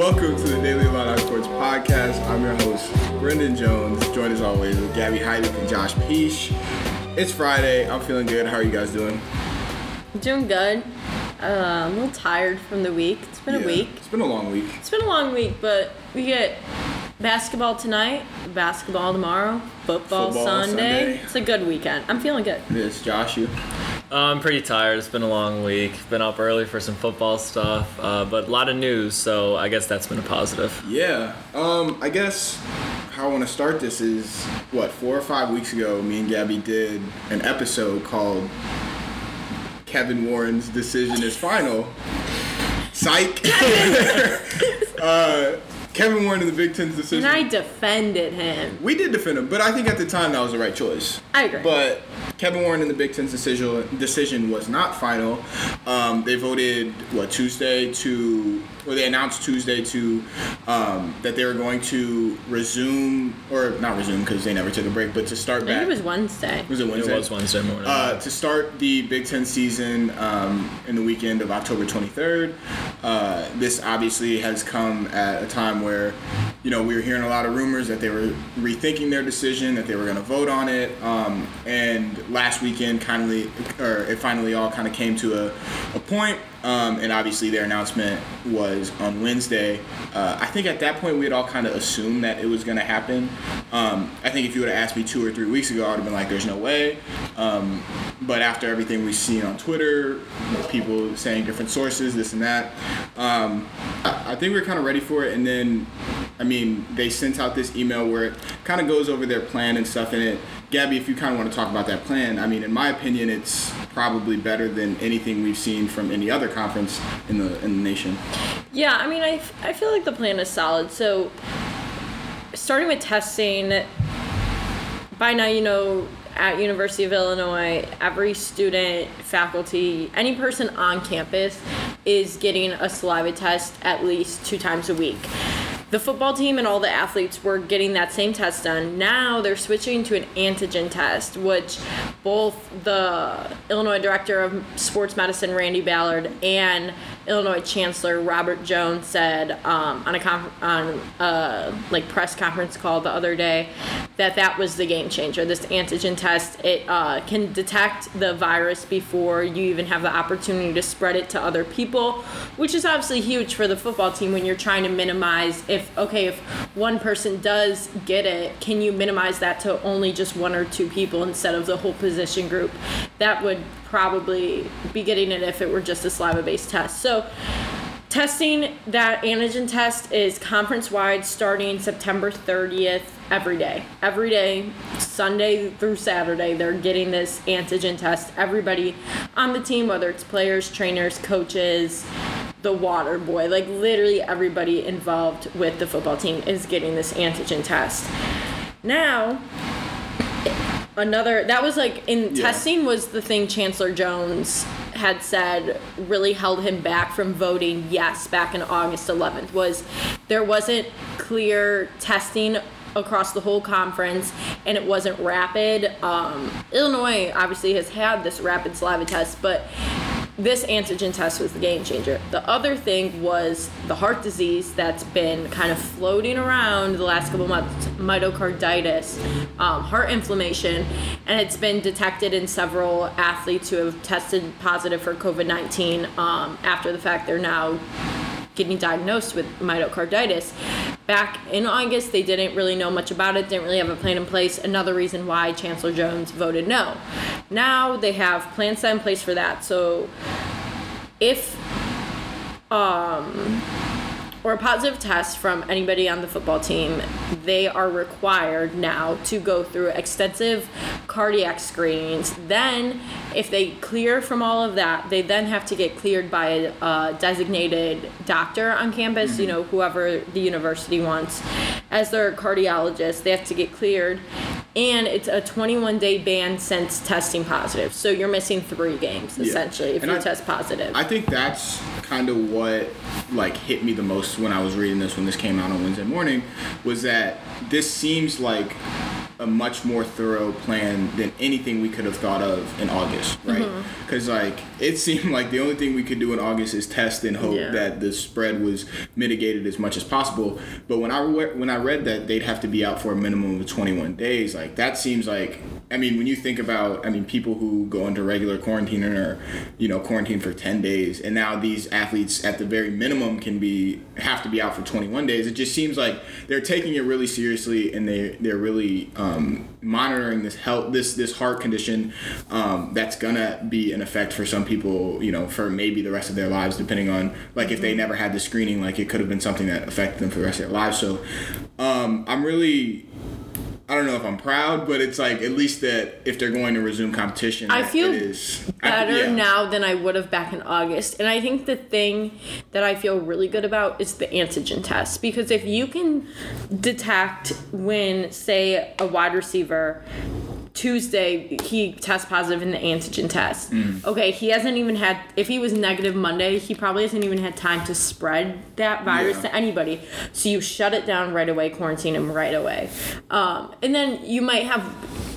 Welcome to the Daily Illini Sports Podcast. I'm your host, Brendan Jones, joined as always with Gabby Heidick and Josh Peach. It's Friday. I'm feeling good. How are you guys doing? Doing good. Uh, I'm a little tired from the week. It's been Yeah, a week. It's been a long week. It's been a long week, but we get basketball tonight, basketball tomorrow, football, Football Sunday. Sunday. It's a good weekend. I'm feeling good. It is Josh. You? Uh, I'm pretty tired. It's been a long week. Been up early for some football stuff, uh, but a lot of news, so I guess that's been a positive. Yeah. Um. I guess how I want to start this is what four or five weeks ago, me and Gabby did an episode called Kevin Warren's decision is final. Psych. uh, Kevin Warren in the Big Ten's decision. And I defended him. We did defend him, but I think at the time that was the right choice. I agree. But Kevin Warren and the Big Ten's decision decision was not final. Um, they voted what Tuesday to, or they announced Tuesday to um, that they were going to resume or not resume because they never took a break, but to start I think back. it was Wednesday. was it Wednesday? It was Wednesday morning. Uh, to start the Big Ten season um, in the weekend of October 23rd. Uh, this obviously has come at a time where, you know, we were hearing a lot of rumors that they were rethinking their decision, that they were going to vote on it. Um, and last weekend, kindly, or it finally all kind of came to a, a point. Um, and obviously, their announcement was on Wednesday. Uh, I think at that point, we had all kind of assumed that it was going to happen. Um, I think if you would have asked me two or three weeks ago, I would have been like, there's no way. Um, but after everything we've seen on Twitter, people saying different sources, this and that, um, I, I think we're kind of ready for it. And then, I mean, they sent out this email where it kind of goes over their plan and stuff in it. Gabby, if you kind of want to talk about that plan, I mean, in my opinion, it's probably better than anything we've seen from any other conference in the in the nation. Yeah, I mean, I, I feel like the plan is solid. So, starting with testing, by now you know at University of Illinois, every student, faculty, any person on campus is getting a saliva test at least two times a week. The football team and all the athletes were getting that same test done. Now they're switching to an antigen test, which both the Illinois Director of Sports Medicine, Randy Ballard, and Illinois Chancellor Robert Jones said um, on a con- on a like press conference call the other day that that was the game changer. This antigen test it uh, can detect the virus before you even have the opportunity to spread it to other people, which is obviously huge for the football team when you're trying to minimize if okay if one person does get it, can you minimize that to only just one or two people instead of the whole position group? That would probably be getting it if it were just a saliva based test. So testing that antigen test is conference wide starting September 30th every day. Every day, Sunday through Saturday, they're getting this antigen test. Everybody on the team, whether it's players, trainers, coaches, the water boy, like literally everybody involved with the football team is getting this antigen test. Now, another that was like in Yeah. testing was the thing Chancellor Jones had said really held him back from voting yes back in August 11th was there wasn't clear testing across the whole conference and it wasn't rapid um, illinois obviously has had this rapid saliva test but this antigen test was the game changer. The other thing was the heart disease that's been kind of floating around the last couple months myocarditis, um, heart inflammation, and it's been detected in several athletes who have tested positive for COVID 19 um, after the fact they're now getting diagnosed with myocarditis. Back in August, they didn't really know much about it, didn't really have a plan in place. Another reason why Chancellor Jones voted no. Now they have plans set in place for that. So if um or a positive test from anybody on the football team, they are required now to go through extensive cardiac screenings. Then, if they clear from all of that, they then have to get cleared by a uh, designated doctor on campus, you know, whoever the university wants. As their cardiologist, they have to get cleared. And it's a 21 day ban since testing positive. So you're missing three games, Yeah. essentially, if And you I- test positive. I think that's kind of what like hit me the most when I was reading this when this came out on Wednesday morning was that this seems like a much more thorough plan than anything we could have thought of in August, right? Mm-hmm. Because like it seemed like the only thing we could do in August is test and hope Yeah. that the spread was mitigated as much as possible. But when I re- when I read that they'd have to be out for a minimum of 21 days, like that seems like I mean when you think about I mean people who go into regular quarantine or you know quarantine for 10 days, and now these athletes at the very minimum can be have to be out for 21 days. It just seems like they're taking it really seriously and they they're really um, monitoring this health this this heart condition um, that's gonna be an effect for some people you know for maybe the rest of their lives depending on like if they never had the screening like it could have been something that affected them for the rest of their lives. So um, i'm really i don't know if i'm proud but it's like at least that if they're going to resume competition I feel is I- better yeah. now than I would have back in August. And I think the thing that I feel really good about is the antigen test because if you can detect when, say, a wide receiver. Tuesday, he tests positive in the antigen test. Mm. Okay, he hasn't even had, if he was negative Monday, he probably hasn't even had time to spread that virus Yeah. to anybody. So you shut it down right away, quarantine him right away. Um, and then you might have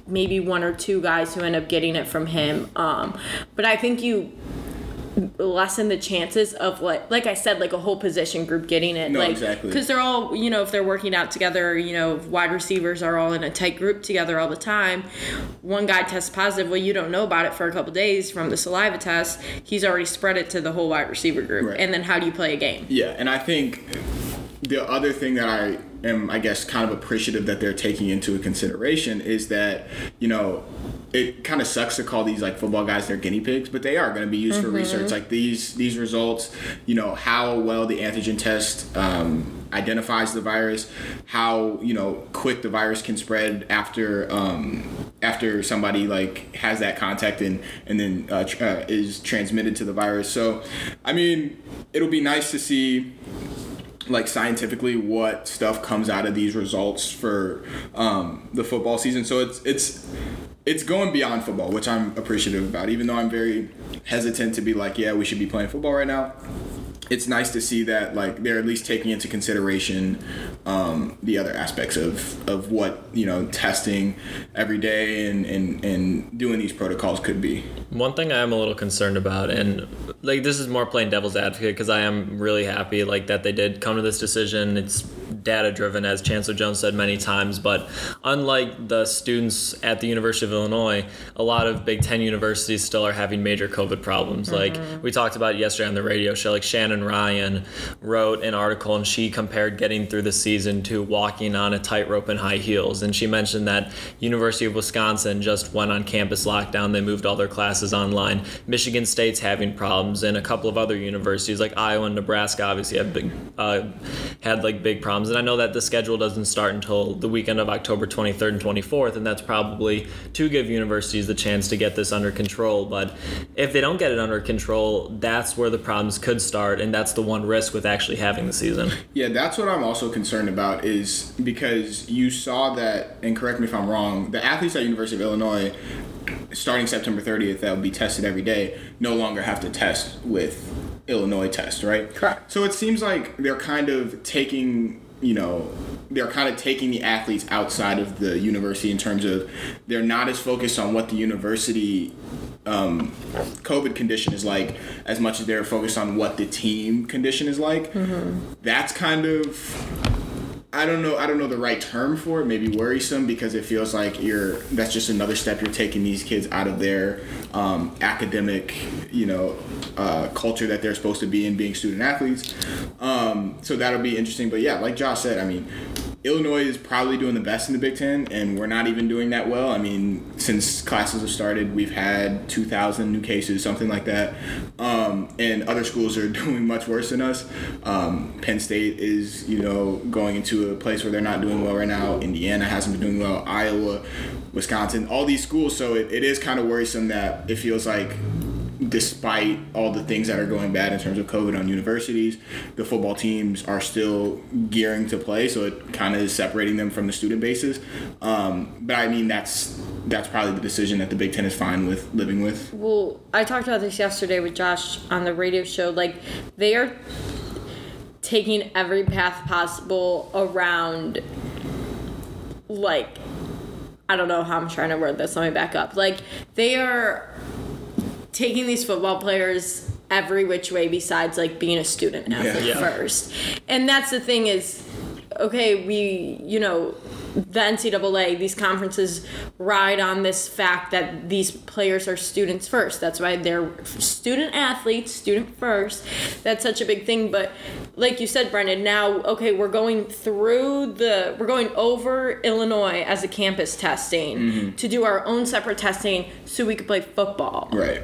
maybe one or two guys who end up getting it from him. Um, but I think you lessen the chances of like like I said like a whole position group getting it. No, like exactly. because they're all you know if they're working out together you know wide receivers are all in a tight group together all the time. One guy tests positive well you don't know about it for a couple days from the saliva test. He's already spread it to the whole wide receiver group. Right. and then how do you play a game? Yeah, and I think the other thing that I am, I guess, kind of appreciative that they're taking into consideration is that, you know, it kind of sucks to call these like football guys their guinea pigs, but they are going to be used for research. Like these these results, you know, how well the antigen test um, identifies the virus, how you know quick the virus can spread after um, after somebody like has that contact and and then uh, tr- uh, is transmitted to the virus. So, I mean, it'll be nice to see like scientifically what stuff comes out of these results for um, the football season. So it's it's it's going beyond football, which I'm appreciative about. Even though I'm very hesitant to be like, yeah, we should be playing football right now. It's nice to see that like they're at least taking into consideration um, the other aspects of, of what you know testing every day and, and, and doing these protocols could be. One thing I am a little concerned about, and like this is more playing devil's advocate because I am really happy like that they did come to this decision. It's data driven, as Chancellor Jones said many times. But unlike the students at the University of Illinois, a lot of Big Ten universities still are having major COVID problems. Like we talked about yesterday on the radio show, like Shannon Ryan wrote an article and she compared getting through the season to walking on a tightrope in high heels. And she mentioned that University of Wisconsin just went on campus lockdown. They moved all their classes online. Michigan State's having problems, and a couple of other universities like Iowa and Nebraska obviously have big uh, had like big problems. And I know that the schedule doesn't start until the weekend of October 23rd and 24th, and that's probably to give universities the chance to get this under control. But if they don't get it under control, that's where the problems could start, and that's the one risk with actually having the season. Yeah, that's what I'm also concerned about is because you saw that, and correct me if I'm wrong, the athletes at University of Illinois, starting September 30th, that will be tested every day, no longer have to test with Illinois test, right? Correct. So it seems like they're kind of taking, you know, they're kind of taking the athletes outside of the university in terms of they're not as focused on what the university um, COVID condition is like as much as they're focused on what the team condition is like. That's kind of I don't know I don't know the right term for it. Maybe worrisome because it feels like you're that's just another step you're taking these kids out of their um, academic you know uh, culture that they're supposed to be in being student athletes. Um, so that'll be interesting. But yeah, like Josh said, I mean. Illinois is probably doing the best in the Big Ten, and we're not even doing that well. I mean, since classes have started, we've had 2,000 new cases, something like that. Um, and other schools are doing much worse than us. Um, Penn State is, you know, going into a place where they're not doing well right now. Indiana hasn't been doing well. Iowa, Wisconsin, all these schools. So it, it is kind of worrisome that it feels like despite all the things that are going bad in terms of COVID on universities, the football teams are still gearing to play. So it kind of is separating them from the student bases. Um, but I mean, that's that's probably the decision that the Big Ten is fine with living with. Well, I talked about this yesterday with Josh on the radio show. Like, they are taking every path possible around, like, I don't know how I'm trying to word this. Let me back up. Like they are taking these football players every which way besides like being a student athlete Yeah. first. And that's the thing is okay, we you know the NCAA, these conferences ride on this fact that these players are students first. That's why they're student athletes, student first. That's such a big thing. But like you said, Brendan, now, okay, we're going through the, we're going over Illinois as a campus testing mm-hmm. to do our own separate testing so we could play football. Right.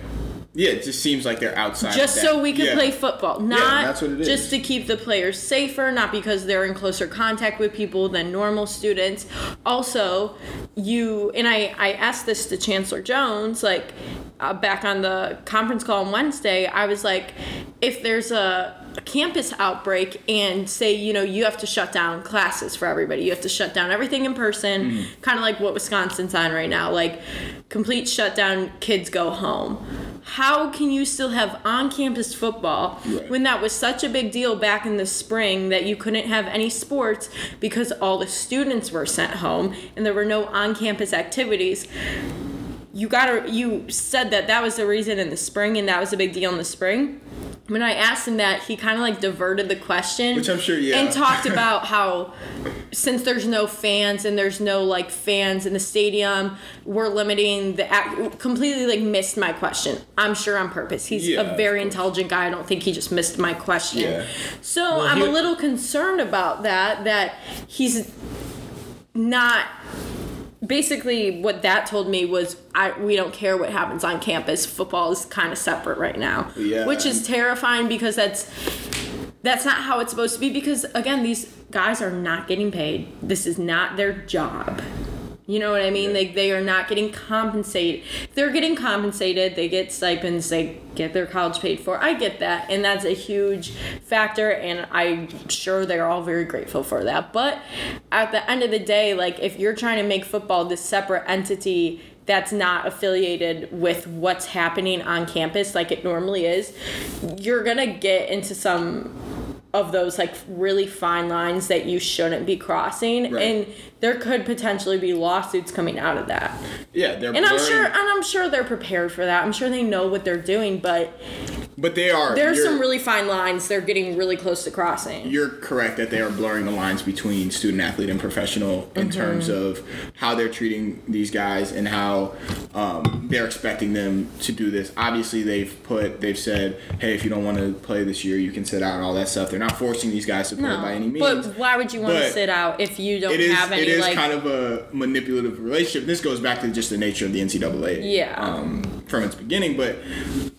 Yeah, it just seems like they're outside. Just so we could Yeah. play football, not that's what it is. just to keep the players safer, not because they're in closer contact with people than normal students. Also, you and I, I asked this to Chancellor Jones, like uh, back on the conference call on Wednesday. I was like, if there's a, a campus outbreak and say you know you have to shut down classes for everybody, you have to shut down everything in person, Mm-hmm. kind of like what Wisconsin's on right now, like complete shutdown, kids go home how can you still have on-campus football Right. when that was such a big deal back in the spring that you couldn't have any sports because all the students were sent home and there were no on-campus activities you gotta you said that that was the reason in the spring and that was a big deal in the spring when I asked him that, he kind of like diverted the question, Which I'm sure, yeah. and talked about how since there's no fans and there's no like fans in the stadium, we're limiting the ac- completely like missed my question. I'm sure on purpose. He's Yeah, a very intelligent guy. I don't think he just missed my question. Yeah. So I'm he- a little concerned about that. That he's not basically what that told me was I we don't care what happens on campus. Football is kind of separate right now. Yeah. Which is terrifying because that's that's not how it's supposed to be because again these guys are not getting paid. This is not their job. You know what I mean? Like they are not getting compensated. If they're getting compensated, they get stipends, they get their college paid for. I get that, and that's a huge factor, and I'm sure they're all very grateful for that. But at the end of the day, like if you're trying to make football this separate entity that's not affiliated with what's happening on campus like it normally is, you're gonna get into some of those like really fine lines that you shouldn't be crossing Right. and there could potentially be lawsuits coming out of that Yeah, they're and i'm sure and i'm sure they're prepared for that i'm sure they know what they're doing but but they are. there's some really fine lines they're getting really close to crossing You're correct that they are blurring the lines between student athlete and professional in Mm-hmm. terms of how they're treating these guys and how um, they're expecting them to do this. Obviously, they've put they've said, hey, if you don't want to play this year, you can sit out and all that stuff. They're not forcing these guys to play by any means. but why would you want to sit out if you don't it is have any it is like kind of a manipulative relationship. This goes back to just the nature of the NCAA. Yeah. Um, from its beginning, but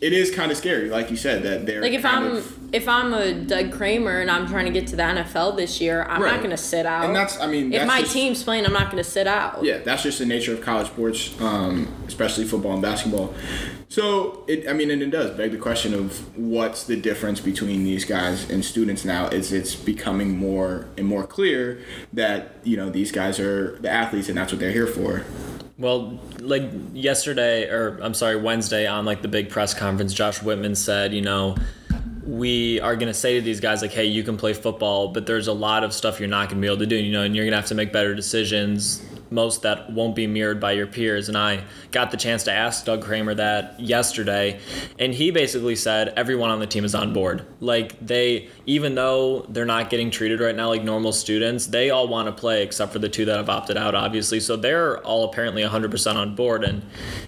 it is kind of scary, like you said, that they're like if i'm of- if i'm a doug kramer and i'm trying to get to the nfl this year i'm Right. not going to sit out And that's- I mean, if that's my just- team's playing i'm not going to sit out Yeah, that's just the nature of college sports, um, especially football and basketball. So, it, I mean, and it does beg the question of what's the difference between these guys and students now? Is it's becoming more and more clear that you know these guys are the athletes and that's what they're here for. Well, like yesterday, or I'm sorry, Wednesday on like the big press conference, Josh Whitman said, you know, we are going to say to these guys, like, hey, you can play football, but there's a lot of stuff you're not going to be able to do, you know, and you're going to have to make better decisions, most that won't be mirrored by your peers. And I got the chance to ask Doug Kramer that yesterday, and he basically said everyone on the team is on board. Like, they, even though they're not getting treated right now like normal students, they all want to play except for the two that have opted out, obviously. So they're all apparently 100% on board. And,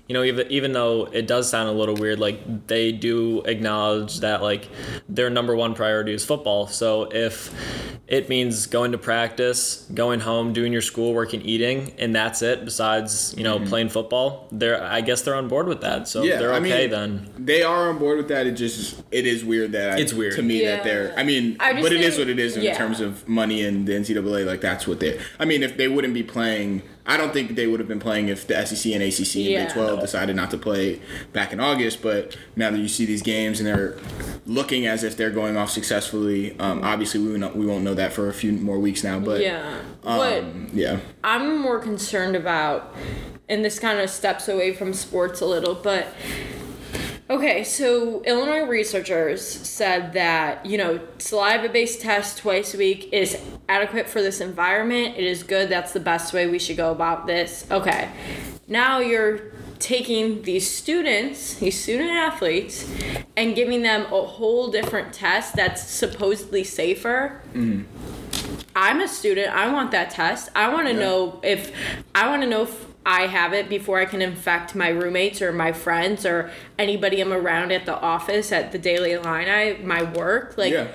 you know, even, even though it does sound a little weird, like, they do acknowledge that, like, their number one priority is football. So if it means going to practice, going home, doing your schoolwork, and eating, and that's it, besides, you know, mm-hmm. playing football, they're, I guess they're on board with that. So Yeah, they're I okay mean, then. They are on board with that. It just it is weird that I, It's weird. to me Yeah. that they're. I mean, I just but it is what it is in yeah. terms of money and the NCAA. Like that's what they. I mean, if they wouldn't be playing, I don't think they would have been playing if the SEC and ACC and Yeah. Big Twelve decided not to play back in August. But now that you see these games and they're looking as if they're going off successfully, um, obviously we won't, we won't know that for a few more weeks now. But yeah um, yeah, I'm more concerned about, and this kind of steps away from sports a little, but Okay, so Illinois researchers said that, you know, saliva based tests twice a week is adequate for this environment. It is good. That's the best way we should go about this. Okay, now you're taking these students, these student athletes, and giving them a whole different test that's supposedly safer. Mm. I'm a student. I want that test. I want to Yeah. know if I want to know if I have it before I can infect my roommates or my friends or anybody I'm around at the office at the Daily Illini. I my work like yeah.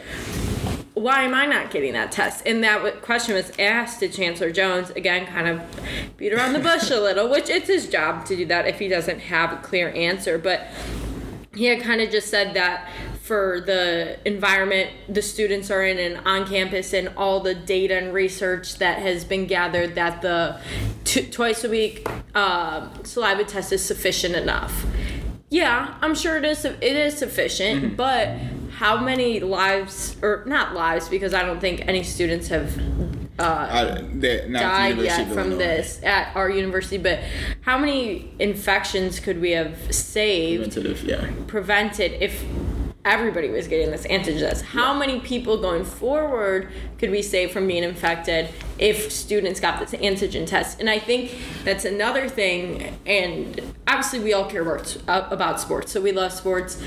why am I not getting that test? And that question was asked to Chancellor Jones again, kind of beat around the bush a little, which it's his job to do that if he doesn't have a clear answer. But he had kind of just said that for the environment the students are in and on campus and all the data and research that has been gathered that the t- twice a week um, saliva test is sufficient enough yeah i'm sure it is it is sufficient but how many lives or not lives because i don't think any students have uh, I, they, not at the died yet from Illinois. this at our university but how many infections could we have saved Preventative, yeah. prevented if everybody was getting this antigen test. How many people going forward could we save from being infected if students got this antigen test? And I think that's another thing. And obviously, we all care about, about sports, so we love sports.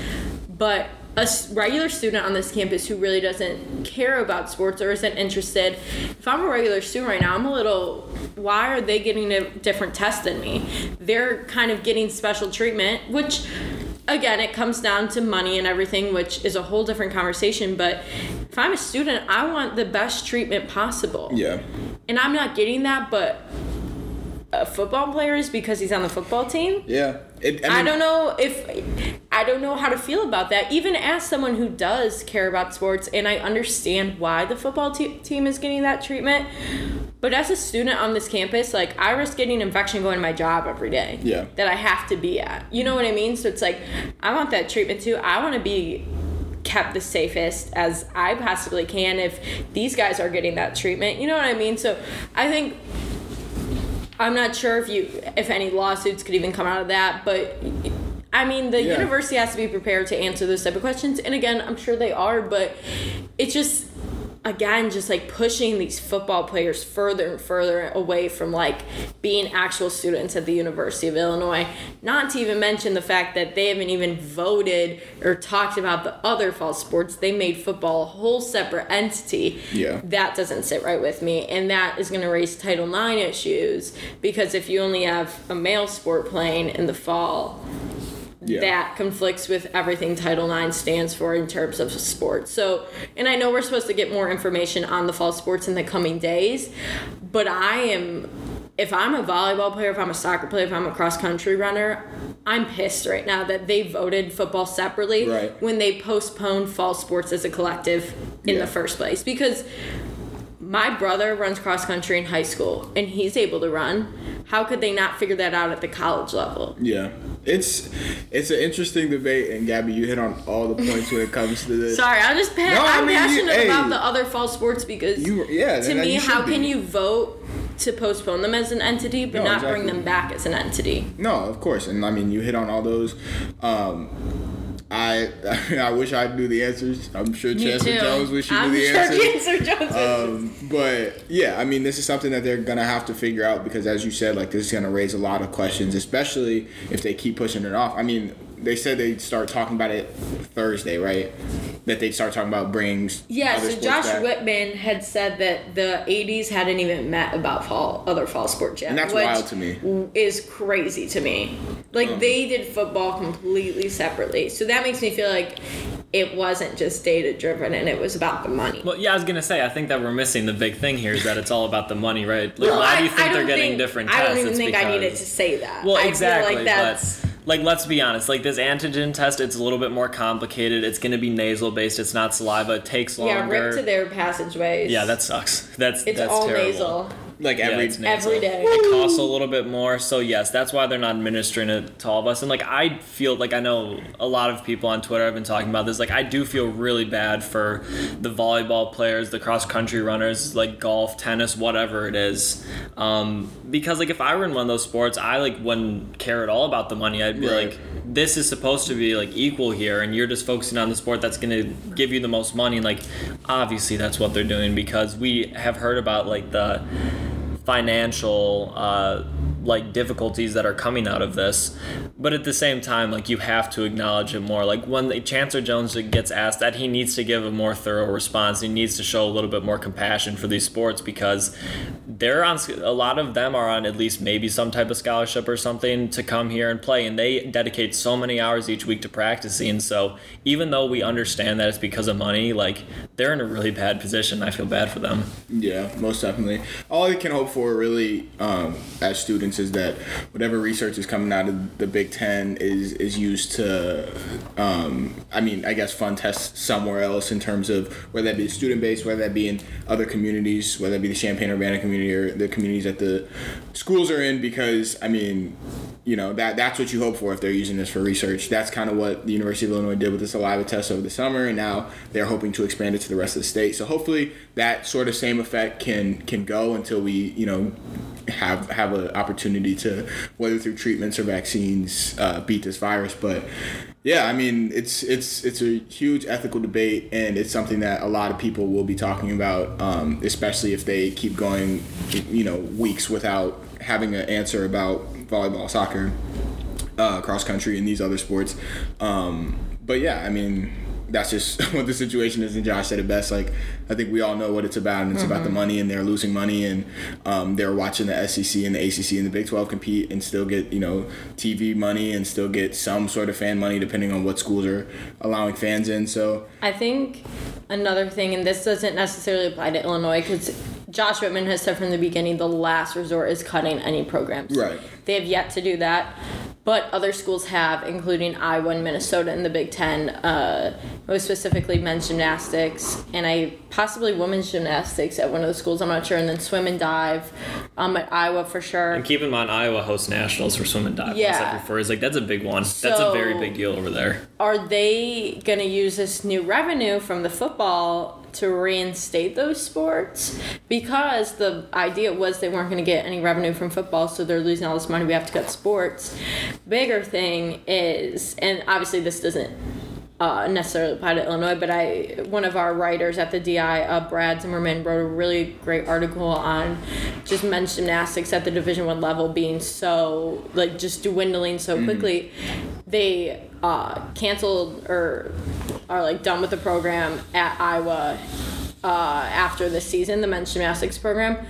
But a regular student on this campus who really doesn't care about sports or isn't interested, if I'm a regular student right now, I'm a little, why are they getting a different test than me? They're kind of getting special treatment, which again, it comes down to money and everything, which is a whole different conversation. But if I'm a student, I want the best treatment possible. Yeah. And I'm not getting that, but a football player is because he's on the football team. Yeah. It, I, mean, don't know if I don't know how to feel about that. Even as someone who does care about sports, and I understand why the football te- team is getting that treatment, but as a student on this campus, like I risk getting infection going to my job every day. Yeah. That I have to be at. You know what I mean? So it's like I want that treatment too. I want to be kept the safest as I possibly can if these guys are getting that treatment. You know what I mean? So I think I'm not sure if you if any lawsuits could even come out of that, but I mean the Yeah. university has to be prepared to answer those type of questions. And again, I'm sure they are, but it's just again just like pushing these football players further and further away from like being actual students at the University of Illinois. Not to even mention the fact that they haven't even voted or talked about the other fall sports. They made football a whole separate entity Yeah. that doesn't sit right with me and that is going to raise title ix issues because if you only have a male sport playing in the fall Yeah. that conflicts with everything title ix stands for in terms of sports so and i know we're supposed to get more information on the fall sports in the coming days but i am if i'm a volleyball player if i'm a soccer player if i'm a cross country runner i'm pissed right now that they voted football separately Right. when they postponed fall sports as a collective in Yeah. the first place because my brother runs cross country in high school and he's able to run. How could they not figure that out at the college level? Yeah. It's it's an interesting debate, and Gabby, you hit on all the points when it comes to this. Sorry, I'm just pa- No, I I'm mean, you- passionate hey. about the other fall sports because You yeah. to me, you how be. can you vote to postpone them as an entity but No, not bring them back as an entity? No, of course, and I mean you hit on all those. Um, I I wish I knew the answers. I'm sure Me Chancellor too. Jones wish he I'm knew the sure answers. Chancellor Jones. Um, but yeah, I mean, this is something that they're gonna have to figure out because, as you said, like this is gonna raise a lot of questions, especially if they keep pushing it off. I mean, they said they'd start talking about it Thursday, right? That they'd start talking about brings. Yeah, other so Josh back. Whitman had said that the ADs hadn't even met about fall other fall sports yet. And that's which wild to me. Is crazy to me. Like um, they did football completely separately. So that makes me feel like it wasn't just data driven and it was about the money. Well, yeah, I was gonna say I think that we're missing the big thing here is that it's all about the money, right? Like, Well, why do you think they're getting think- different Tests? I don't even It's think I needed to say that. Well, I exactly, feel like that's but like let's be honest, like this antigen test, it's a little bit more complicated. It's going to be nasal based. It's not saliva. It takes longer. yeah, longer. rip to their passageways. yeah, that sucks. That's it's that's all terrible. nasal. Like Yeah, every it's nasal. every day. It costs a little bit more, so yes, that's why they're not administering it to all of us. And like I feel like I know a lot of people on Twitter have been talking about this. Like I do feel really bad for the volleyball players, the cross country runners, like golf, tennis, whatever it is, um, because like if I were in one of those sports, I like wouldn't care at all about the money. I'd be Right. like, this is supposed to be like equal here, and you're just focusing on the sport that's going to give you the most money. Like, obviously, that's what they're doing because we have heard about like the financial. Uh, like difficulties that are coming out of this. But at the same time like you have to acknowledge it more. Like when chancellor jones gets asked that he needs to give a more thorough response. He needs to show a little bit more compassion for these sports because they're on a lot of them are on at least maybe some type of scholarship or something to come here and play. And they dedicate so many hours each week to practicing. So even though we understand that it's because of money like they're in a really bad position. I feel bad for them. Yeah most definitely. All i can hope for really um, as students is that whatever research is coming out of the Big Ten is is used to, um, I mean, I guess fund tests somewhere else in terms of whether that be student base, whether that be in other communities, whether that be the Champaign Urbana community or the communities that the schools are in. Because I mean, you know that that's what you hope for if they're using this for research. That's kind of what the University of Illinois did with the saliva test over the summer, and now they're hoping to expand it to the rest of the state. So hopefully that sort of same effect can can go until we you know have have an opportunity to whether through treatments or vaccines uh, beat this virus. But yeah, I mean it's it's it's a huge ethical debate, and it's something that a lot of people will be talking about, um, especially if they keep going, you know, weeks without having an answer about volleyball, soccer, uh, cross country, and these other sports. Um, but yeah, I mean that's just what the situation is. And Josh said it best. Like I think we all know what it's about, and it's mm-hmm. about the mm-hmm. money, and they're losing money, and um, they're watching the SEC and the ACC and the Big Twelve compete, and still get you know TV money, and still get some sort of fan money, depending on what schools are allowing fans in. So I think another thing, and this doesn't necessarily apply to Illinois, because Josh Whitman has said from the beginning the last resort is cutting any programs. Right. They have yet to do that but other schools have, including Iowa and Minnesota in the Big Ten. Uh, most specifically, men's gymnastics and I possibly women's gymnastics at one of the schools. I'm not sure, and then swim and dive um, at Iowa for sure. And keep in mind, Iowa hosts nationals for swim and dive. Yeah, before is like that's a big one. So that's a very big deal over there. Are they gonna use this new revenue from the football to reinstate those sports because the idea was they weren't going to get any revenue from football, so they're losing all this money. We have to cut sports. Bigger thing is, and obviously this doesn't uh, necessarily apply to Illinois, but I one of our writers at the DI, uh, Brad Zimmerman, wrote a really great article on just men's gymnastics at the Division One level being so like just dwindling so mm-hmm. quickly. Mm. They uh, canceled or are like done with the program at Iowa uh, after the season, the men's gymnastics program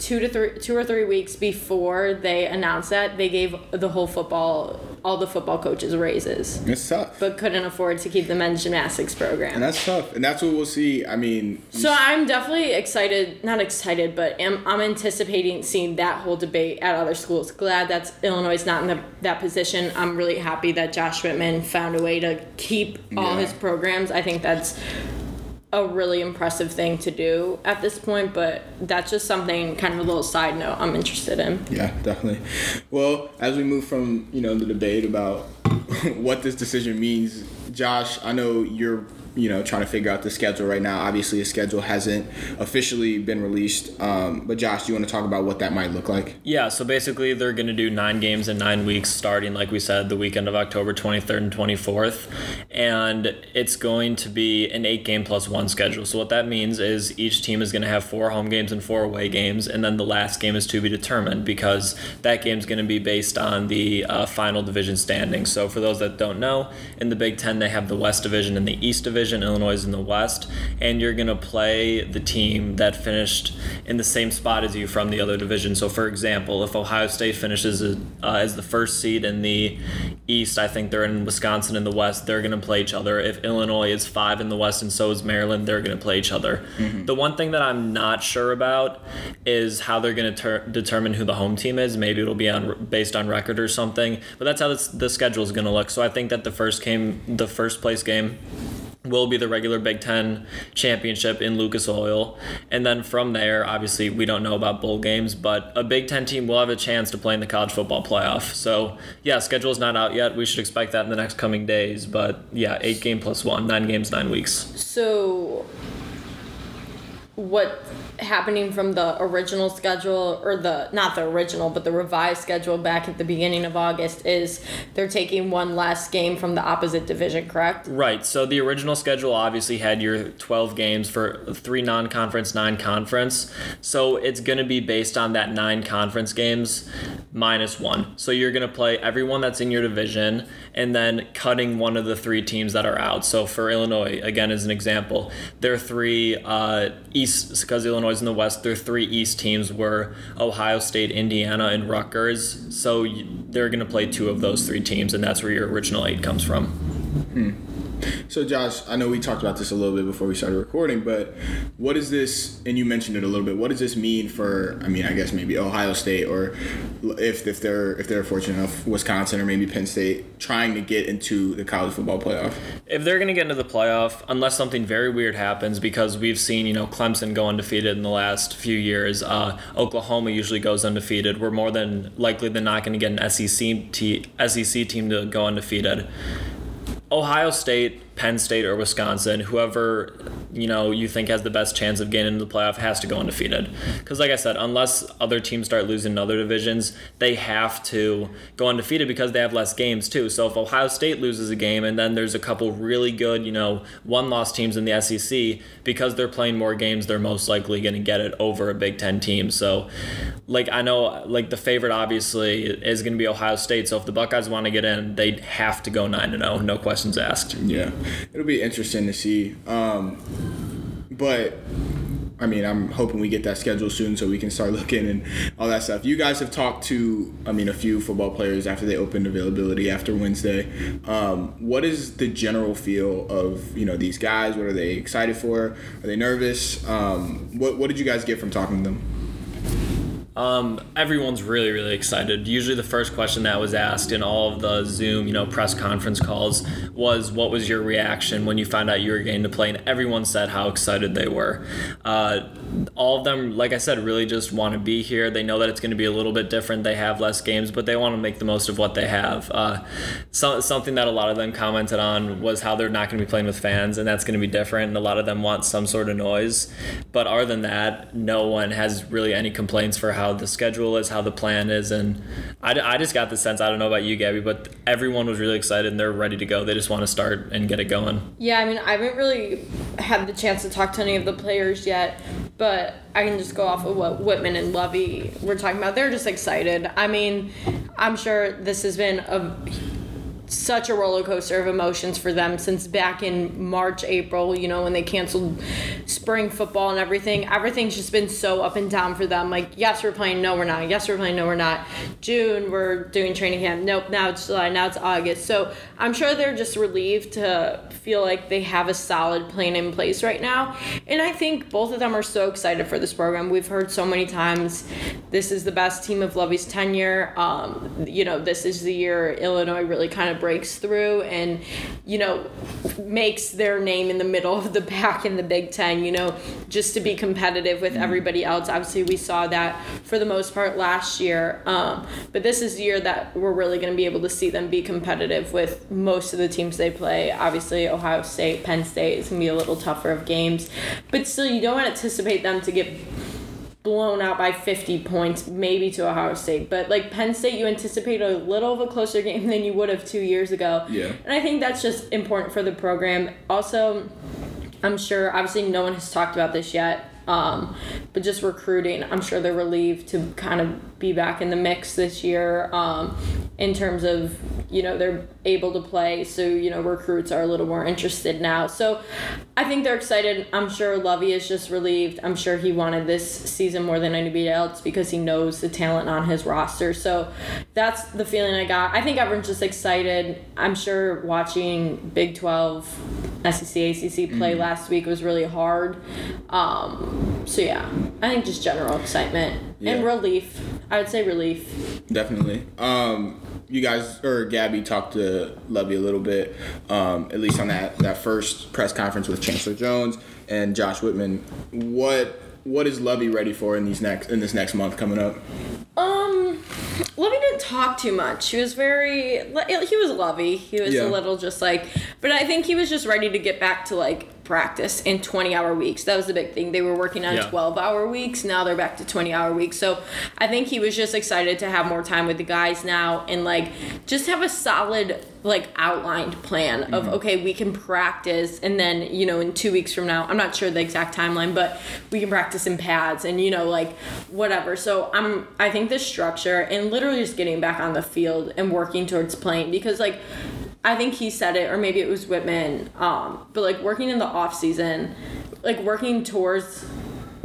two to three two or three weeks before they announced that they gave the whole football all the football coaches raises. It's tough. But couldn't afford to keep the men's gymnastics program. And that's tough. And that's what we'll see. I mean so i'm definitely excited not excited but am, i'm anticipating seeing that whole debate at other schools. Glad that illinois is not in the, that position. I'm really happy that josh whitman found a way to keep all yeah. his programs. I think that's a really impressive thing to do at this point, but that's just something kind of a little side note I'm interested in. Yeah, definitely. Well, as we move from, you know, the debate about what this decision means, Josh, I know you're you know trying to figure out the schedule right now. Obviously, a schedule hasn't officially been released. Um, but Josh, do you want to talk about what that might look like? Yeah. So basically, they're going to do nine games in nine weeks, starting like we said, the weekend of October 23rd and 24th, and it's going to be an eight game plus one schedule. So what that means is each team is going to have four home games and four away games, and then the last game is to be determined because that game is going to be based on the uh, final division standing. So for those that don't know, in the Big Ten they have the West Division and the East Division division, Illinois is in the West, and you're going to play the team that finished in the same spot as you from the other division. So, for example, if Ohio State finishes uh, as the first seed in the East, I think they're in Wisconsin in the West, they're going to play each other. If Illinois is five in the West and so is Maryland, they're going to play each other. Mm-hmm. The one thing that I'm not sure about is how they're going to ter- determine who the home team is. Maybe it'll be on based on record or something, but that's how this, the schedule is going to look. So I think that the first game, the first place game, will be the regular Big Ten championship in Lucas Oil. And then from there, obviously, we don't know about bowl games, but a Big Ten team will have a chance to play in the college football playoff. So, yeah, schedule is not out yet. We should expect that in the next coming days. But yeah, eight game plus one, nine games, nine weeks. So, what happening from the original schedule or the not the original but the revised schedule back at the beginning of August is they're taking one less game from the opposite division, correct? Right. So the original schedule obviously had your 12 games for three non-conference, nine conference. So it's going to be based on that nine conference games minus 1. So you're going to play everyone that's in your division and then cutting one of the three teams that are out. So for Illinois, again as an example, there are three uh, East because Illinois in the West. Their three East teams were Ohio State, Indiana, and Rutgers. So they're going to play two of those three teams, and that's where your original eight comes from. Hmm. So, Josh, I know we talked about this a little bit before we started recording, but what is this? And you mentioned it a little bit. What does this mean for? I mean, I guess maybe Ohio State, or if if they're if they're fortunate enough, Wisconsin or maybe Penn State, trying to get into the college football playoff. If they're going to get into the playoff, unless something very weird happens, because we've seen you know Clemson go undefeated in the last few years, uh, Oklahoma usually goes undefeated. We're more than likely than not going to get an SEC te- SEC team to go undefeated. Ohio State Penn State or Wisconsin, whoever you know you think has the best chance of getting into the playoff has to go undefeated. Because like I said, unless other teams start losing in other divisions, they have to go undefeated because they have less games too. So if Ohio State loses a game and then there's a couple really good, you know, one-loss teams in the SEC, because they're playing more games, they're most likely going to get it over a Big Ten team. So, like I know, like the favorite obviously is going to be Ohio State. So if the Buckeyes want to get in, they have to go nine to oh, zero, no questions asked. Yeah it'll be interesting to see. Um, but I mean, I'm hoping we get that schedule soon so we can start looking and all that stuff. You guys have talked to, I mean, a few football players after they opened availability after Wednesday. Um, what is the general feel of you know these guys? What are they excited for? Are they nervous? Um, what What did you guys get from talking to them? Um, everyone's really, really excited. Usually, the first question that was asked in all of the Zoom, you know, press conference calls was, "What was your reaction when you found out you were getting to play?" And everyone said how excited they were. Uh, all of them, like I said, really just want to be here. They know that it's going to be a little bit different. They have less games, but they want to make the most of what they have. Uh, so, something that a lot of them commented on was how they're not going to be playing with fans, and that's going to be different. And a lot of them want some sort of noise. But other than that, no one has really any complaints for how how the schedule is, how the plan is, and I, I just got the sense. I don't know about you, Gabby, but everyone was really excited and they're ready to go. They just want to start and get it going. Yeah, I mean, I haven't really had the chance to talk to any of the players yet, but I can just go off of what Whitman and Lovie were talking about. They're just excited. I mean, I'm sure this has been a such a roller coaster of emotions for them since back in March, April, you know, when they canceled spring football and everything. Everything's just been so up and down for them. Like, yes, we're playing, no, we're not. Yes, we're playing, no, we're not. June, we're doing training camp. Nope, now it's July, now it's August. So I'm sure they're just relieved to feel like they have a solid plan in place right now. And I think both of them are so excited for this program. We've heard so many times this is the best team of Lovie's tenure. Um, you know, this is the year Illinois really kind of breaks through and you know makes their name in the middle of the pack in the Big Ten. You know, just to be competitive with everybody else. Obviously, we saw that for the most part last year, um, but this is the year that we're really going to be able to see them be competitive with most of the teams they play. Obviously, Ohio State, Penn State is going to be a little tougher of games, but still, you don't anticipate them to get blown out by 50 points, maybe to Ohio State. But like Penn State, you anticipate a little of a closer game than you would have two years ago. Yeah. And I think that's just important for the program. Also, I'm sure, obviously, no one has talked about this yet. Um, but just recruiting, I'm sure they're relieved to kind of be back in the mix this year um, in terms of, you know, they're able to play. So, you know, recruits are a little more interested now. So I think they're excited. I'm sure lovie is just relieved. I'm sure he wanted this season more than anybody else because he knows the talent on his roster. So that's the feeling I got. I think everyone's just excited. I'm sure watching Big 12, SEC, ACC play mm last week was really hard. Um, so yeah, I think just general excitement yeah. and relief. I would say relief. Definitely. Um, you guys or Gabby talked to Lovie a little bit, um, at least on that that first press conference with Chancellor Jones and Josh Whitman. What what is Lovie ready for in these next in this next month coming up? Um, Lovie didn't talk too much. He was very he was Lovie. He was yeah. a little just like, but I think he was just ready to get back to like practice in 20 hour weeks. That was the big thing. They were working on Yeah. 12 hour weeks. Now they're back to 20 hour weeks. So I think he was just excited to have more time with the guys now and like just have a solid like outlined plan of mm-hmm. okay we can practice and then you know in two weeks from now i'm not sure the exact timeline but we can practice in pads and you know like whatever so i'm i think the structure and literally just getting back on the field and working towards playing because like I think he said it, or maybe it was Whitman. Um, but like working in the off season, like working towards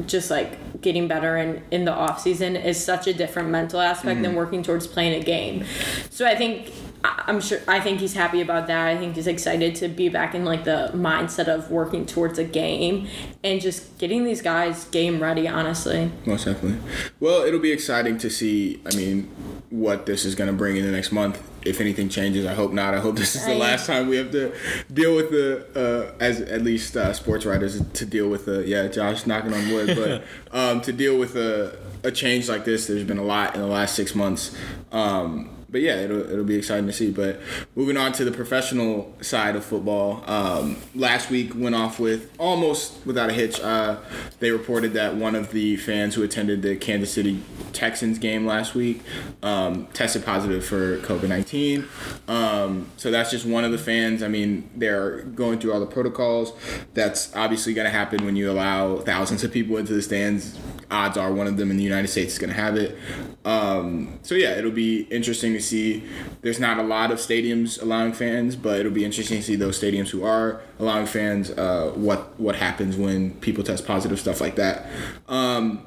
just like getting better in, in the off season is such a different mental aspect than working towards playing a game. So I think I'm sure I think he's happy about that. I think he's excited to be back in like the mindset of working towards a game and just getting these guys game ready. Honestly, Most definitely. Well, it'll be exciting to see. I mean, what this is going to bring in the next month. If anything changes, I hope not. I hope this is the last time we have to deal with the, uh, as at least uh, sports writers, to deal with the yeah, Josh knocking on wood, but um, to deal with a a change like this. There's been a lot in the last six months. Um, but yeah, it'll, it'll be exciting to see. But moving on to the professional side of football, um, last week went off with almost without a hitch. Uh, they reported that one of the fans who attended the Kansas City Texans game last week um, tested positive for COVID 19. Um, so that's just one of the fans. I mean, they're going through all the protocols. That's obviously going to happen when you allow thousands of people into the stands. Odds are one of them in the United States is going to have it. Um, so yeah, it'll be interesting to see. There's not a lot of stadiums allowing fans, but it'll be interesting to see those stadiums who are allowing fans. Uh, what what happens when people test positive, stuff like that. Um,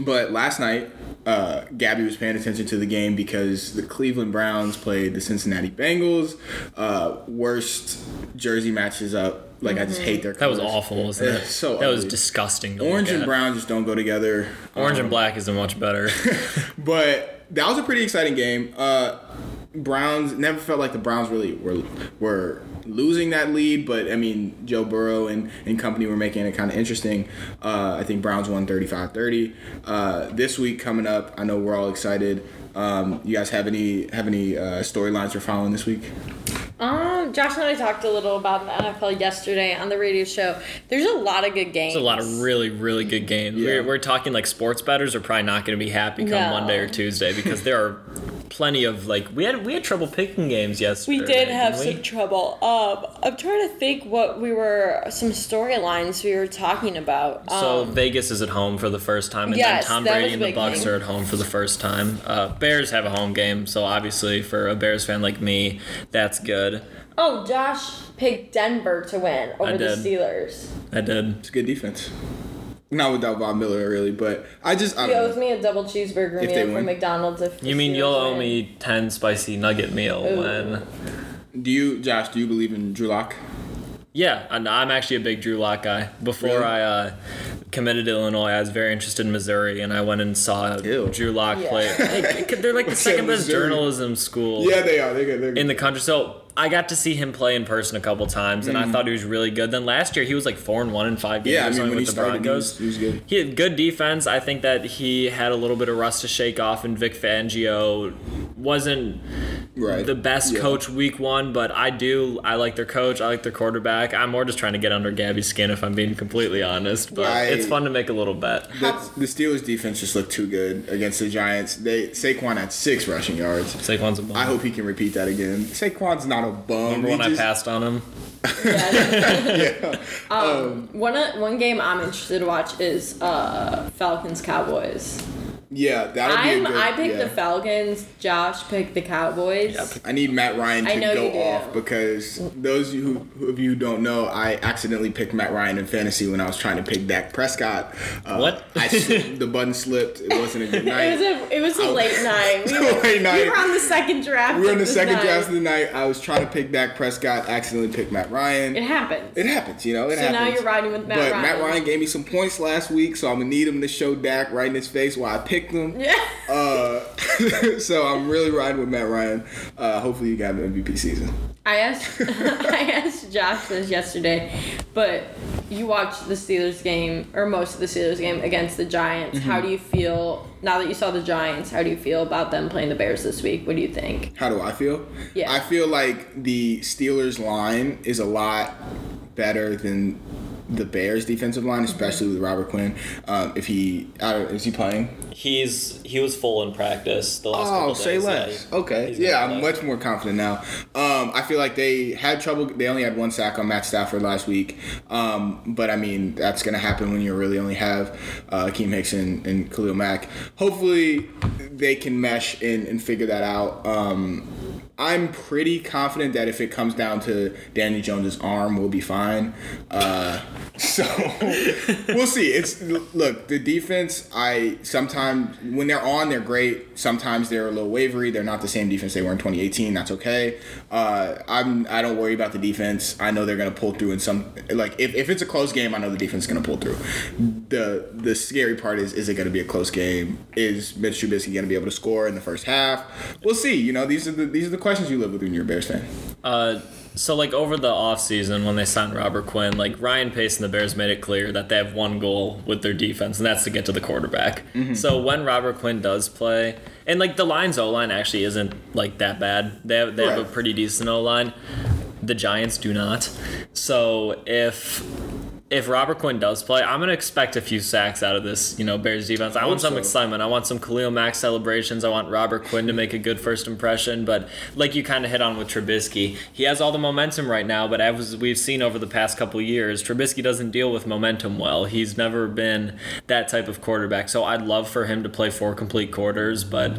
but last night, uh, Gabby was paying attention to the game because the Cleveland Browns played the Cincinnati Bengals. Uh, worst jersey matches up. Like I just hate their. Colors. That was awful, wasn't it? So that was disgusting. To Orange look and brown just don't go together. Orange Um, and black isn't much better. but that was a pretty exciting game. Uh, Browns never felt like the Browns really were were losing that lead, but I mean Joe Burrow and, and company were making it kind of interesting. Uh, I think Browns won 35-30. Uh, this week coming up, I know we're all excited. Um, you guys have any have any uh, storylines you're following this week? Josh and I talked a little about the NFL yesterday on the radio show. There's a lot of good games. There's a lot of really, really good games. Yeah. We're, we're talking like sports bettors are probably not going to be happy come No. Monday or Tuesday because there are plenty of like we had we had trouble picking games yesterday. We did have didn't we? some trouble. Um, I'm trying to think what we were some storylines we were talking about. So Um, Vegas is at home for the first time, and Yes, then Tom that was Brady and the Bucs thing. are at home for the first time. Uh, Bears have a home game, so obviously for a Bears fan like me, that's good. Oh, Josh picked Denver to win over I the did. Steelers. I did. It's a good defense. Not without Von Miller really, but I just I He don't owes know. me a double cheeseburger If they meal win. from McDonald's. If the You mean Steelers you'll owe win. me ten spicy nugget meal Ooh. when? Do you, Josh? Do you believe in Drew Lock? Yeah, and I'm actually a big Drew Lock guy. Before Really? I uh, committed to Illinois, I was very interested in Missouri, and I went and saw Ew. Drew Lock Yeah. play. Hey, they're like the second best Missouri? journalism school. Yeah, they are. They're good. They're good. in the country. So I got to see him play in person a couple times, and I thought he was really good. Then last year he was like four and one in five games. Mm. yeah, I or mean something when he the started, he was, he was good. He had good defense. I think that he had a little bit of rust to shake off, and Vic Fangio wasn't Right. the best Yeah. coach week one, but I do. I like their coach. I like their quarterback. I'm more just trying to get under Gabby's skin, if I'm being completely honest. But I- it's fun to make a little bet. The, the Steelers defense just looked too good against the Giants. They Saquon had six rushing yards. Saquon's a bum. I hope he can repeat that again. Saquon's not a bum. Remember He when I just- passed on him? Um, one uh, one game I'm interested to watch is uh, Falcons Cowboys. Yeah, that'll be I'm a good. I picked yeah. the Falcons. Josh picked the Cowboys. Yep. I need Matt Ryan to go you do. off because those of you who, who of you who don't know, I accidentally picked Matt Ryan in fantasy when I was trying to pick Dak Prescott. Uh, What? I slipped, the button slipped. It wasn't a good night. It was a it was a I- late night. We were, late night. we were on the second draft. we were in of the second night. draft of the night. I was trying to pick Dak Prescott, accidentally picked Matt Ryan. It happens. It happens, you know. It So happens. now you're riding with Matt but Ryan. Matt Ryan gave me some points last week, so I'm gonna need him to show Dak right in his face while I picked him. yeah. Uh, so I'm really riding with Matt Ryan. Uh, hopefully, you got an MVP season. I asked I asked Josh this yesterday, but you watched the Steelers game or most of the Steelers game against the Giants. Mm-hmm. How do you feel now that you saw the Giants? How do you feel about them playing the Bears this week? What do you think? How do I feel? Yeah. I feel like the Steelers line is a lot better than the Bears defensive line, especially with Robert Quinn. Um, if he is he playing? He's he was full in practice the last couple Oh, days. say yeah, less. he- okay, yeah, I'm much more confident now. Um, I feel like they had trouble. They only had one sack on Matt Stafford last week, um, but I mean that's gonna happen when you really only have uh, Akiem Hicks and, and Khalil Mack. Hopefully, they can mesh and, and figure that out. Um, I'm pretty confident that if it comes down to Danny Jones's arm, we'll be fine. Uh, so we'll see. It's look the defense. I sometimes when they're on, they're great. Sometimes they're a little wavery. They're not the same defense they were in 2018. That's okay. Uh, I'm I don't worry about the defense. I know they're gonna pull through in some like if, if it's a close game, I know the defense is gonna pull through. The the scary part is is it gonna be a close game? Is Mitch Trubisky gonna be able to score in the first half? We'll see. You know these are the these are the questions you live with when you're a Bears fan. Uh, so like over the offseason when they signed Robert Quinn, like Ryan Pace and the Bears made it clear that they have one goal with their defense, and that's to get to the quarterback. So when Robert Quinn does play, and like the Lions O line actually isn't like that bad. They have they have a pretty decent O line. The Giants do not. So if if Robert Quinn does play, I'm gonna expect a few sacks out of this, you know, Bears defense. I want some so. excitement. I want some Khalil Mack celebrations. I want Robert Quinn to make a good first impression. But like you kind of hit on with Trubisky, he has all the momentum right now. But as we've seen over the past couple years, Trubisky doesn't deal with momentum well. He's never been that type of quarterback. So I'd love for him to play four complete quarters, but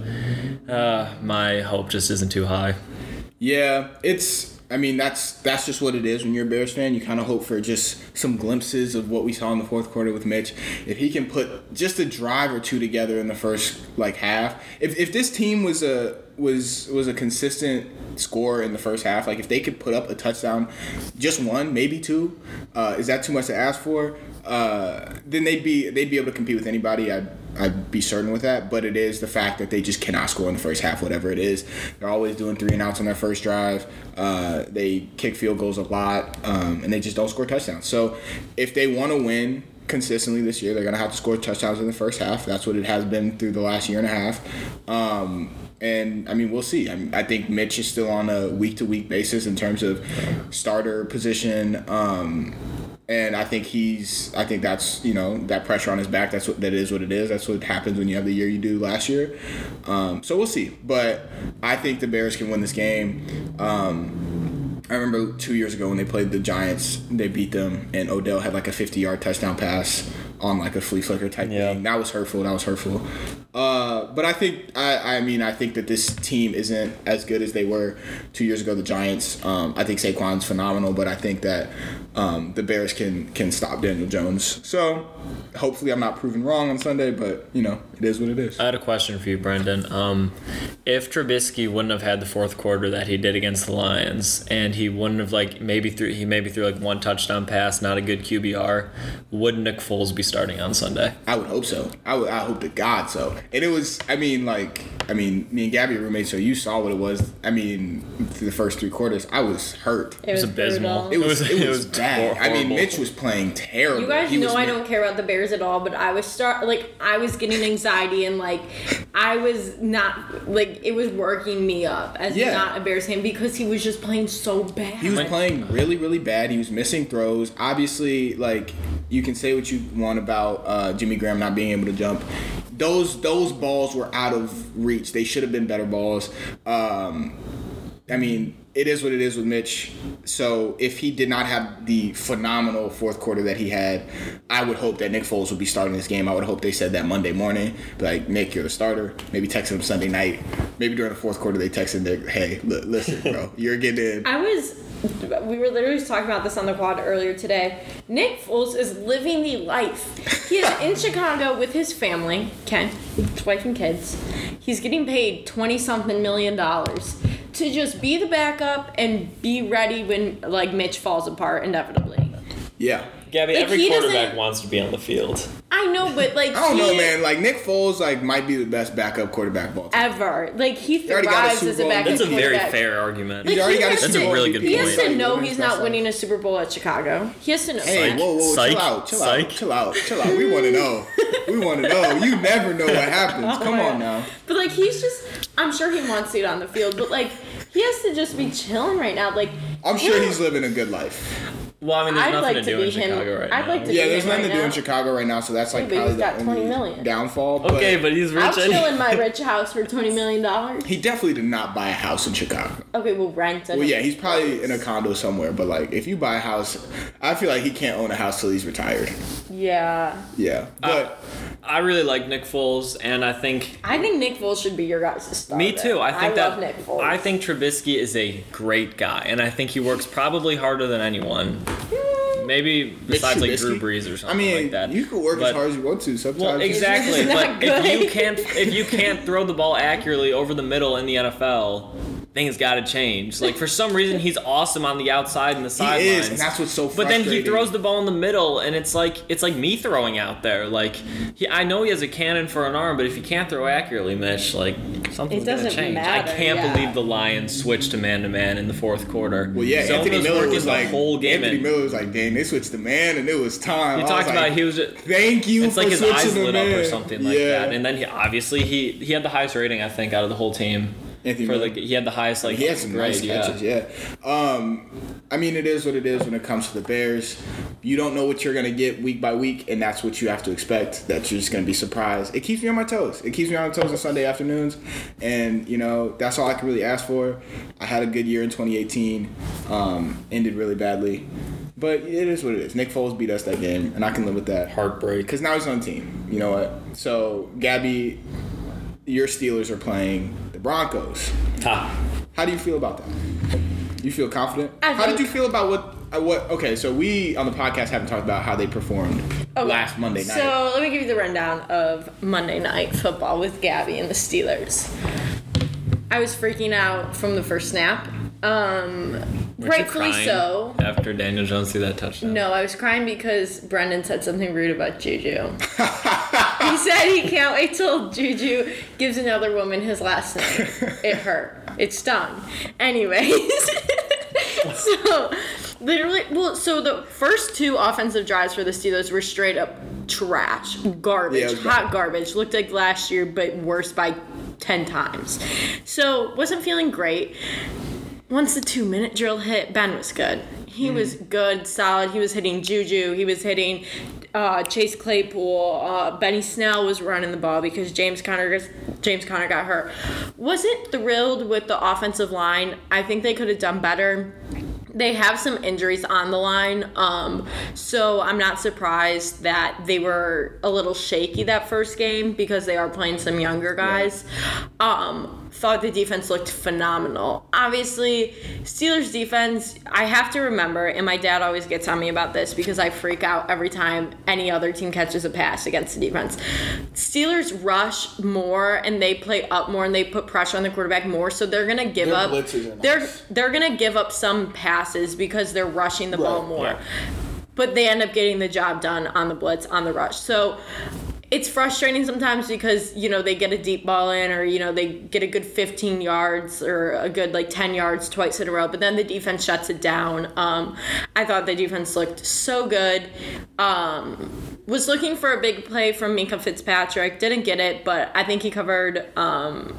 uh, my hope just isn't too high. Yeah, it's. I mean, that's that's just what it is when you're a Bears fan. You kind of hope for just some glimpses of what we saw in the fourth quarter with Mitch. If he can put just a drive or two together in the first like half. If if this team was a was was a consistent score in the first half, like if they could put up a touchdown, just one, maybe two, uh, is that too much to ask for? Uh, then they'd be they'd be able to compete with anybody. I'd I'd be certain with that. But it is the fact that they just cannot score in the first half, whatever it is. They're always doing three and outs on their first drive. Uh, they kick field goals a lot, um, and they just don't score touchdowns. So if they want to win consistently this year, they're gonna have to score touchdowns in the first half. That's what it has been through the last year and a half. Um, and I mean, we'll see. I, mean, I think Mitch is still on a week to week basis in terms of starter position. Um, and I think he's. I think that's you know that pressure on his back. That's what that is. What it is. That's what happens when you have the year you do last year. Um, so we'll see. But I think the Bears can win this game. Um, I remember two years ago when they played the Giants, they beat them, and Odell had like a 50 yard touchdown pass on like a flea flicker type Yeah. thing. That was hurtful. That was hurtful. Uh, but I think I, I mean I think that this team isn't as good as they were two years ago. The Giants. Um, I think Saquon's phenomenal, but I think that um, the Bears can can stop Daniel Jones. So hopefully I'm not proven wrong on Sunday, but you know it is what it is. I had a question for you, Brendan. Um, if Trubisky wouldn't have had the fourth quarter that he did against the Lions, and he wouldn't have like maybe threw he maybe threw like one touchdown pass, not a good QBR, would Nick Foles be starting on Sunday? I would hope so. I would. I hope to God so. And it was. I mean, like. I mean, me and Gabby are roommates, so you saw what it was. I mean, through the first three quarters, I was hurt. It was, abysmal. brutal. It was. was- It was, it was bad. hor- I mean. Mitch was playing terrible. You guys He know I ma- don't care about the Bears at all, but I was start like I was getting anxiety and like I was not like it was working me up as Yeah. not a Bears fan because he was just playing so bad. He was playing really, really bad. He was missing throws. Obviously, like you can say what you want about uh, Jimmy Graham not being able to jump. Those those balls were out of reach. They should have been better balls. Um, I mean, it is what it is with Mitch. So if he did not have the phenomenal fourth quarter that he had, I would hope that Nick Foles would be starting this game. I would hope they said that Monday morning, like Nick, you're the starter. Maybe text him Sunday night. Maybe during the fourth quarter they texted Nick, hey, li- listen, bro, you're getting in. I was. We were literally just talking about this on the quad earlier today. Nick Foles is living the life. He is in Chicago with his family, Ken, his wife and kids. He's getting paid twenty something million dollars to just be the backup and be ready when like Mitch falls apart inevitably. Yeah. Gabby, Like, every quarterback wants to be on the field. I know, but like I don't know, man. Like Nick Foles, like might be the best backup quarterback of all time. Ever like he already got a thrives Super as a Bowl backup That's a very fair argument. He's already he got a has That's Super a Bowl really MVP. good He has to know he's not winning a Super Bowl at Chicago. He has to know Hey, that. whoa, whoa, Psych. chill out, chill Psych. out, chill out, chill out. We want to know. We want to know. You never know what happens. Oh Come on God. now. But like he's just I'm sure he wants it on the field, but like he has to just be chilling right now. Like I'm sure him- he's living a good life. Well, I mean, there's I'd nothing like to to do be in him- Chicago right I'd now. like to Yeah, be there's nothing right to do in. Chicago right now, so that's like Yeah, but probably he's the got 20 only million. downfall. Okay, but he's rich. I'll chill in my rich house for twenty million dollars. he definitely did not buy a house in Chicago. Okay, we'll rent it. Well, yeah, he's probably in a condo somewhere, but like if you buy a house, I feel like he can't own a house till he's retired. Yeah, Yeah, uh, but I really like Nick Foles, and I think I think Nick Foles should be your guys' star. me too. I think that love Nick Foles. I think Trubisky is a great guy, and I think he works probably harder than anyone. Maybe besides like Drew? Brees or I something mean, like that. you can work But- as hard as you want to. Sometimes Well, exactly. But if you can't if you can't throw the ball accurately over the middle in the NFL, things got to change. Like for some reason, he's awesome on the outside and the he sidelines. is, and that's what's so. But then he throws the ball in the middle, and it's like it's like me throwing out there. Like he, I know he has a cannon for an arm, but if he can't throw accurately, Mitch, like something's It gonna doesn't change. matter, I can't yeah. believe the Lions switched to man to man in the fourth quarter. Well, yeah, Zone Anthony Miller working was the like whole game. Anthony in. Miller was like, "Dang, they switched to man, and it was time." He I talked was about like, he was. Thank you. It's like for his switching eyes to lit up or something like yeah. that, and then he obviously he he had the highest rating I think out of the whole team. Anthony for Miller. like he had the highest like He had some grade, nice yeah. catches, yeah. Um, I mean, it is what it is when it comes to the Bears. You don't know what you're gonna get week by week, and that's what you have to expect. That you're just gonna be surprised. It keeps me on my toes. It keeps me on my toes on Sunday afternoons, and you know that's all I can really ask for. I had a good year in 2018. Um, ended really badly, but it is what it is. Nick Foles beat us that game, and I can live with that. Heartbreak. Because now he's on the team. You know what? So, Gabby, your Steelers are playing the Broncos. Ha. How do you feel about that? You feel confident? I how did you feel about what? Uh, what? Okay, so we on the podcast haven't talked about how they performed Okay. last Monday night. So let me give you the rundown of Monday Night Football with Gabby and the Steelers. I was freaking out from the first snap. Um, Weren't rightfully so. After Daniel Jones threw that touchdown. No, I was crying because Brendan said something rude about Juju. he said he can't wait till Juju gives another woman his last name. It hurt. It stung. Anyways. so literally well so the first two offensive drives for the Steelers were straight up trash. Garbage. Yeah, hot bad. garbage. Looked like last year but worse by 10 times. So wasn't feeling great once the two minute drill hit, Ben was good. He was good, solid. He was hitting Juju. He was hitting uh, Chase Claypool. Uh, Benny Snell was running the ball because James Conner James Conner got hurt. Wasn't thrilled with the offensive line. I think they could have done better. They have some injuries on the line, um, so I'm not surprised that they were a little shaky that first game because they are playing some younger guys. Um, thought the defense looked phenomenal. Obviously, Steelers defense, I have to remember, and my dad always gets on me about this because I freak out every time any other team catches a pass against the defense. Steelers rush more and they play up more and they put pressure on the quarterback more, so they're gonna give Their up. They're they're gonna give up some passes because they're rushing the ball more. yeah. But they end up getting the job done on the blitz, on the rush. So it's frustrating sometimes because, you know, they get a deep ball in or, you know, they get a good 15 yards or a good like 10 yards twice in a row, but then the defense shuts it down. Um, I thought the defense looked so good. Um, was looking for a big play from Minkah Fitzpatrick. Didn't get it, but I think he covered um,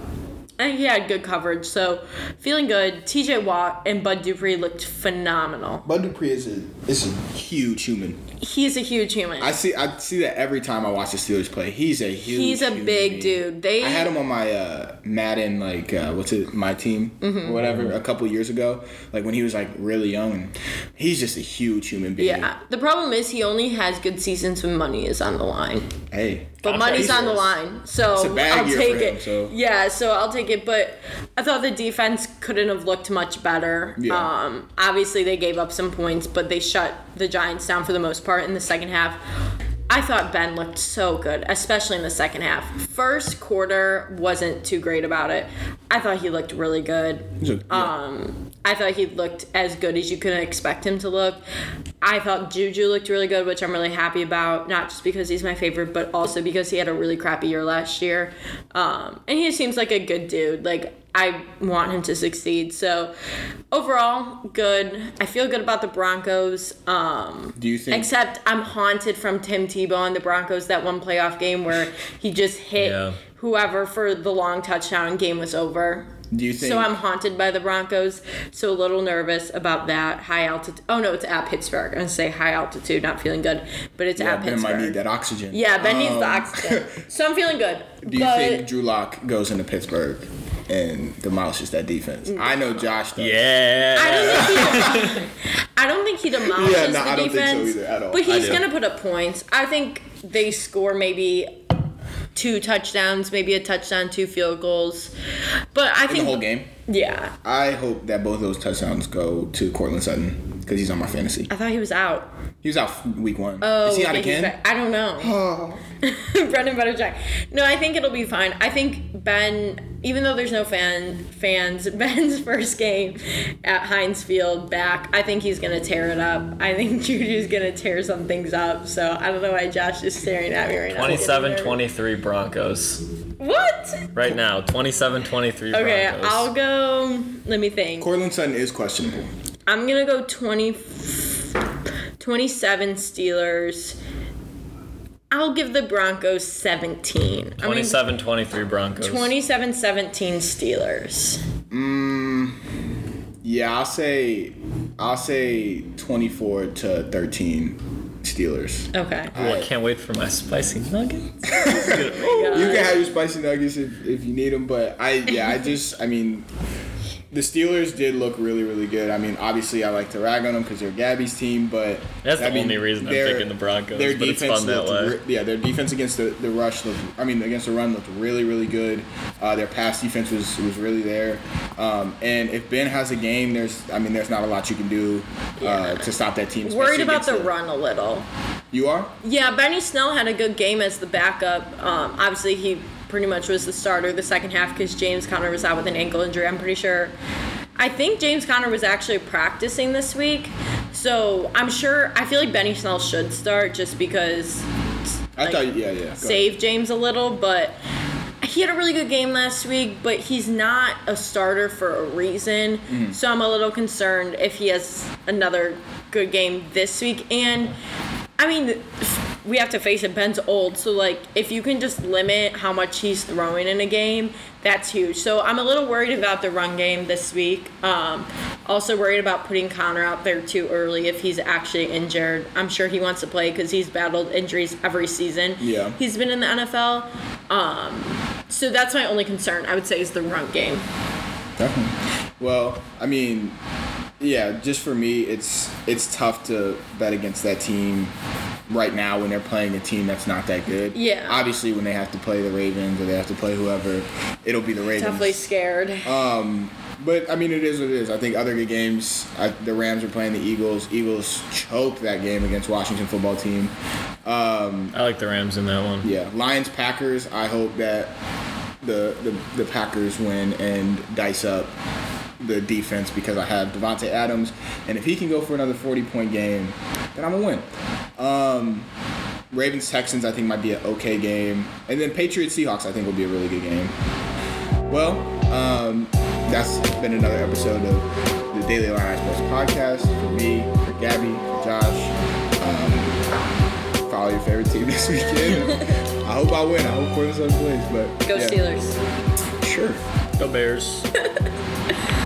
Think he had good coverage, so feeling good. TJ Watt and Bud Dupree looked phenomenal. Bud Dupree is a is a huge human. He's a huge human. I see I see that every time I watch the Steelers play. He's a huge. He's a big being. dude. They I had him on my uh, Madden, like uh, what's it, my team Mm-hmm. or whatever, a couple years ago. Like when he was like really young, and he's just a huge human being. yeah. The problem is he only has good seasons when money is on the line. Hey, But money's on the line, so It's a bad I'll take him, it. so- Yeah, so I'll take it. But I thought the defense couldn't have looked much better. Yeah. Um, obviously they gave up some points, but they shut the Giants down for the most part in the second half. I thought Ben looked so good, especially in the second half. First quarter wasn't too great about it. I thought he looked really good. Um, I thought he looked as good as you could expect him to look. I thought Juju looked really good, which I'm really happy about. Not just because he's my favorite, but also because he had a really crappy year last year. Um, and he seems like a good dude. Like I want him to succeed. So overall, good. I feel good about the Broncos. Um, Do you think? Except I'm haunted from Tim Tebow and the Broncos that one playoff game where he just hit Yeah. whoever for the long touchdown and game was over. Do you think? So I'm haunted by the Broncos. So a little nervous about that high altitude. Oh no, it's at Pittsburgh. I'm gonna say high altitude, not feeling good, but it's yeah, at Ben Pittsburgh. might need that oxygen. Yeah, Ben needs the Um, oxygen. So I'm feeling good. Do you but think Drew Lock goes into Pittsburgh and demolishes that defense? I know Josh does. Yeah. I don't think he. I don't think he demolishes Yeah, no, the I don't think so defense. either at all. But he's gonna put up points. I think they score maybe two touchdowns, maybe a touchdown, two field goals. But I In the think whole game. Yeah, I hope that both of those touchdowns go to Courtland Sutton because he's on my fantasy. I thought he was out. He was out week one. Oh, Is he out again? I don't know. Oh. Brendan Butterjack. No, I think it'll be fine. I think Ben, even though there's no fan fans, Ben's first game at Heinz Field back, I think he's gonna tear it up. I think Juju's gonna tear some things up. So I don't know why Josh is staring at me right now. 27 23 Broncos. What? Right now, 27 23 Okay, Broncos. I'll go. Let me think. Courtland Sutton is questionable. I'm gonna go 20, 27 Steelers. I'll give the Broncos 17. I mean, 27 23 Broncos. 27 17 Steelers. Mm, yeah, I'll say I'll say 24 to 13 Steelers. Okay. Oh, I can't wait for my spicy nuggets. Oh you can have your spicy nuggets if, if you need them, but I yeah I just I mean the Steelers did look really really good. I mean obviously I like to rag on them because they're Gabby's team, but That's the mean, only reason I'm picking the Broncos, Their but it's defense fun that looked way. re- yeah, their defense against the, the rush looked. I mean against the run looked really really good. Uh, their pass defense was was really there. Um, and if Ben has a game, there's I mean there's not a lot you can do uh, Yeah. to stop that team. Worried about the against run a little. You are. Yeah, Benny Snell had a good game as the backup. Um, obviously, he pretty much was the starter the second half because James Conner was out with an ankle injury. I'm pretty sure. I think James Conner was actually practicing this week, so I'm sure. I feel like Benny Snell should start just because I Like, thought yeah yeah. go ahead. save James a little, but he had a really good game last week, but he's not a starter for a reason. Mm-hmm. So I'm a little concerned if he has another good game this week. And I mean, we have to face it, Ben's old, so like if you can just limit how much he's throwing in a game, that's huge. So I'm a little worried about the run game this week. Um, also worried about putting Conner out there too early if he's actually injured. I'm sure he wants to play because he's battled injuries every season. Yeah. He's been in the NFL. Um, so that's my only concern, I would say, is the run game. Definitely. Well, I mean, yeah, just for me, it's it's tough to bet against that team right now when they're playing a team that's not that good. Yeah. Obviously, when they have to play the Ravens or they have to play whoever, it'll be the Ravens. Definitely scared. Um, but I mean, it is what it is. I think other good games. I, the Rams are playing the Eagles. Eagles choked that game against Washington football team. Um, I like the Rams in that one. yeah, Lions Packers. I hope that the, the the Packers win and dice up the defense because I have Davante Adams, and if he can go for another forty point game, then I'm gonna win. Um, Ravens Texans I think might be an okay game, and then Patriots Seahawks I think will be a really good game. Well, um, that's been another episode of the Daily Illini Sports Podcast for me, for Gabby, for Josh. Um, follow your favorite team this weekend. I hope I win. I hope Courtland Sutton plays, but Go yeah. Steelers. Sure. Go Bears.